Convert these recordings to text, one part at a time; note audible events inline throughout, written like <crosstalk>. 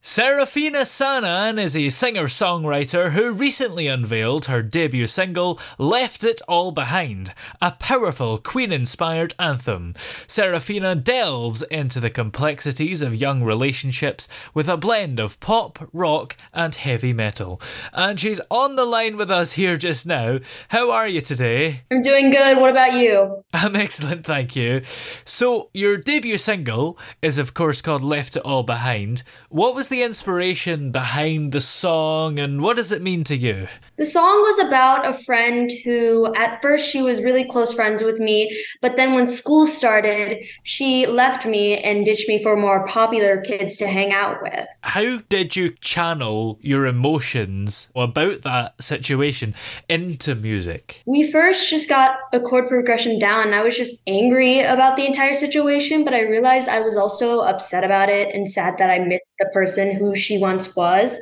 Seraphina Sanan is a singer songwriter who recently unveiled her debut single, Left It All Behind, a powerful Queen inspired anthem. Seraphina delves into the complexities of young relationships with a blend of pop, rock, and heavy metal. And she's on the line with us here just now. How are you today? I'm doing good. What about you? I'm excellent, thank you. So, your debut single is, of course, called Left It All Behind. What was the inspiration behind the song and what does it mean to you? The song was about a friend who, at first, she was really close friends with me, but then when school started, she left me and ditched me for more popular kids to hang out with. How did you channel your emotions about that situation into music? We first just got a chord progression down. And I was just angry about the entire situation, but I realized I was also upset about it and sad that I missed the person who she once was.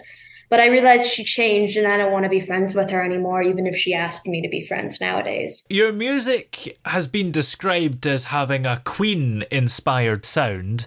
But I realized she changed and I don't want to be friends with her anymore, even if she asked me to be friends nowadays. Your music has been described as having a Queen inspired sound.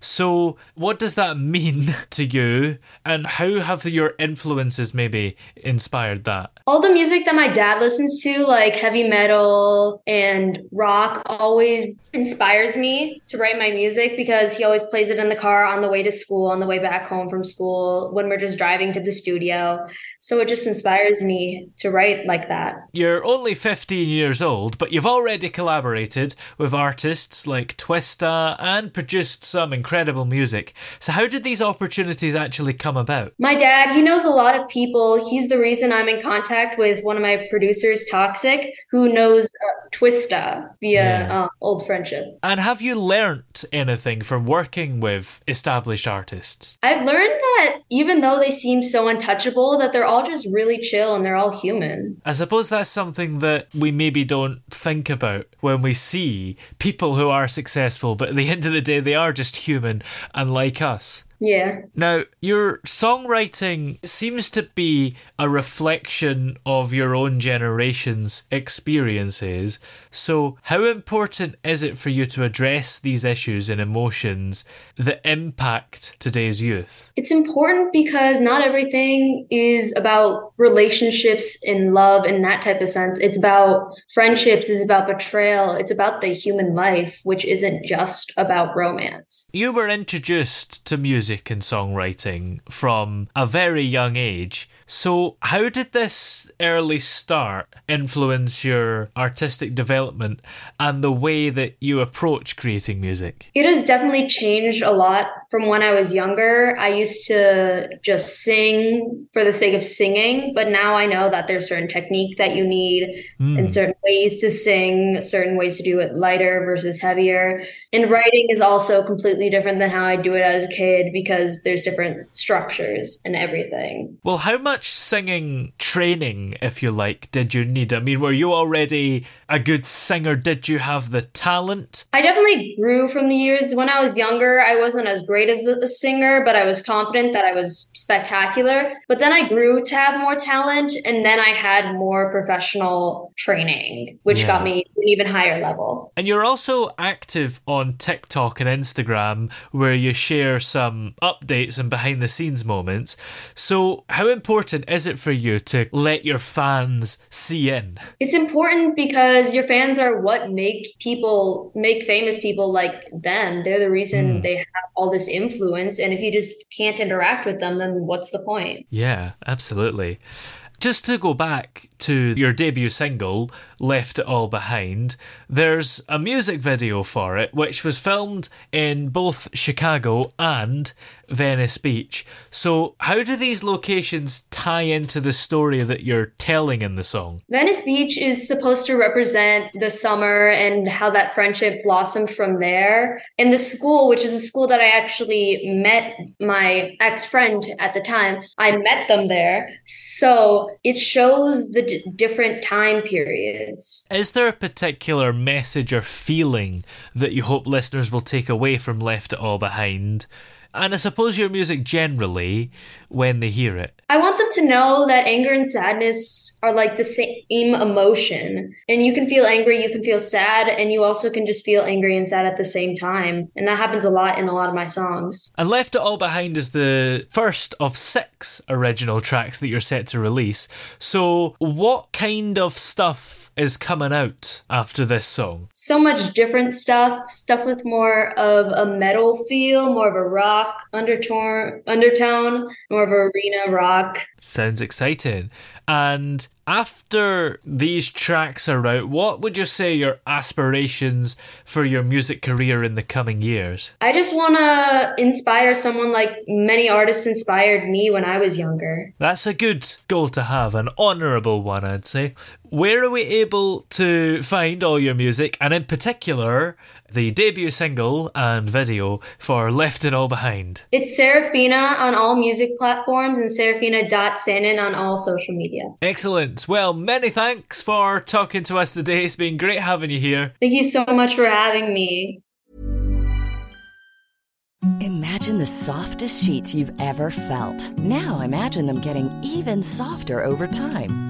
So, what does that <laughs> mean to you, and how have your influences maybe inspired that? All the music that my dad listens to, like heavy metal and rock, always inspires me to write my music because he always plays it in the car on the way to school, on the way back home from school, when we're just driving to the studio. So it just inspires me to write like that. You're only 15 years old, but you've already collaborated with artists like Twista and produced some incredible music. So, how did these opportunities actually come about? My dad, he knows a lot of people. He's the reason I'm in contact with one of my producers, Toxic, who knows uh, Twista via yeah. uh, old friendship. And have you learnt anything from working with established artists? I've learned that even though they seem so untouchable, that they're all just really chill and they're all human. I suppose that's something that we maybe don't think about when we see people who are successful, but at the end of the day, they are just human and like us. Yeah. Now, your songwriting seems to be a reflection of your own generation's experiences. So, how important is it for you to address these issues and emotions that impact today's youth? It's important because not everything is about relationships and love in that type of sense. It's about friendships, it's about betrayal, it's about the human life, which isn't just about romance. You were introduced to music music and songwriting from a very young age. So, how did this early start influence your artistic development and the way that you approach creating music? It has definitely changed a lot from when I was younger. I used to just sing for the sake of singing, but now I know that there's certain technique that you need mm. and certain ways to sing, certain ways to do it lighter versus heavier. And writing is also completely different than how I do it as a kid because there's different structures and everything. Well, how much singing training, if you like, did you need? I mean, were you already a good singer? Did you have the talent? I definitely grew from the years. When I was younger, I wasn't as great as a singer, but I was confident that I was spectacular. But then I grew to have more talent, and then I had more professional training, which yeah. got me to an even higher level. And you're also active on TikTok and Instagram, where you share some updates and behind the scenes moments. So, how important is it for you to let your fans see in? It's important because your fans are what make people make famous people like them. They're the reason mm. they have all this influence. And if you just can't interact with them, then what's the point? Yeah, absolutely. Just to go back to your debut single, Left It All Behind, there's a music video for it which was filmed in both Chicago and Venice Beach. So, how do these locations tie into the story that you're telling in the song? Venice Beach is supposed to represent the summer and how that friendship blossomed from there. In the school, which is a school that I actually met my ex friend at the time, I met them there. So, it shows the d- different time periods. Is there a particular message or feeling that you hope listeners will take away from Left It All Behind? And I suppose your music generally when they hear it. I want them to know that anger and sadness are like the same emotion. And you can feel angry, you can feel sad, and you also can just feel angry and sad at the same time. And that happens a lot in a lot of my songs. And Left It All Behind is the first of six original tracks that you're set to release. So, what kind of stuff is coming out after this song? So much different stuff, stuff with more of a metal feel, more of a rock undertone, undertone, more of a arena rock. Sounds exciting. And after these tracks are out, what would you say your aspirations for your music career in the coming years? I just want to inspire someone like many artists inspired me when I was younger. That's a good goal to have, an honourable one, I'd say. Where are we able to find all your music, and in particular, the debut single and video for Left It All Behind? It's Seraphina on all music platforms and seraphina.sanan on all social media. Excellent. Well, many thanks for talking to us today. It's been great having you here. Thank you so much for having me. Imagine the softest sheets you've ever felt. Now imagine them getting even softer over time.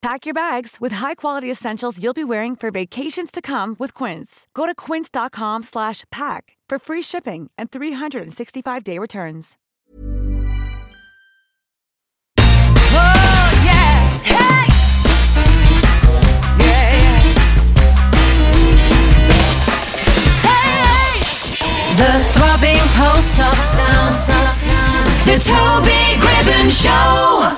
Pack your bags with high-quality essentials you'll be wearing for vacations to come with Quince. Go to quince.com slash pack for free shipping and 365-day returns. Oh yeah, hey, yeah, yeah. Hey, the throbbing pulse of sound, the Toby Gribbon Show.